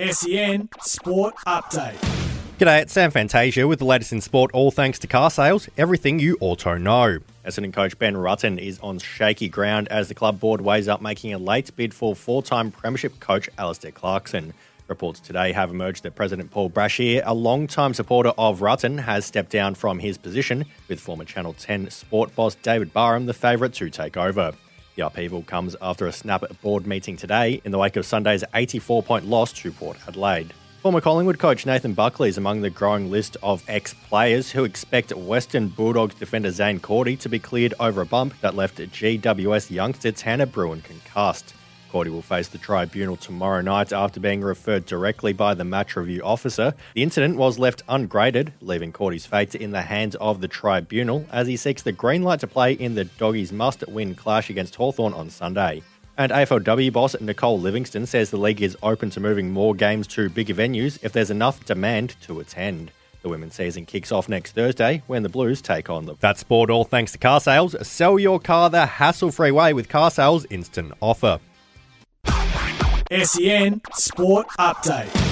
SEN Sport Update. G'day, it's Sam Fantasia with the latest in sport, all thanks to car sales, everything you auto know. Essendon coach Ben Rutten is on shaky ground as the club board weighs up making a late bid for four time Premiership coach Alastair Clarkson. Reports today have emerged that President Paul Brasher, a long-time supporter of Rutten, has stepped down from his position, with former Channel 10 sport boss David Barham the favourite to take over. The upheaval comes after a snap at board meeting today in the wake of Sunday's 84 point loss to Port Adelaide. Former Collingwood coach Nathan Buckley is among the growing list of ex players who expect Western Bulldogs defender Zane Cordy to be cleared over a bump that left GWS youngster Tanner Bruhn concussed. Cordy will face the tribunal tomorrow night after being referred directly by the match review officer. The incident was left ungraded, leaving Cordy's fate in the hands of the tribunal as he seeks the green light to play in the Doggies must win clash against Hawthorn on Sunday. And AFLW boss Nicole Livingstone says the league is open to moving more games to bigger venues if there's enough demand to attend. The women's season kicks off next Thursday when the Blues take on the. That's sport all thanks to car sales. Sell your car the hassle free way with car sales instant offer. SEN Sport Update.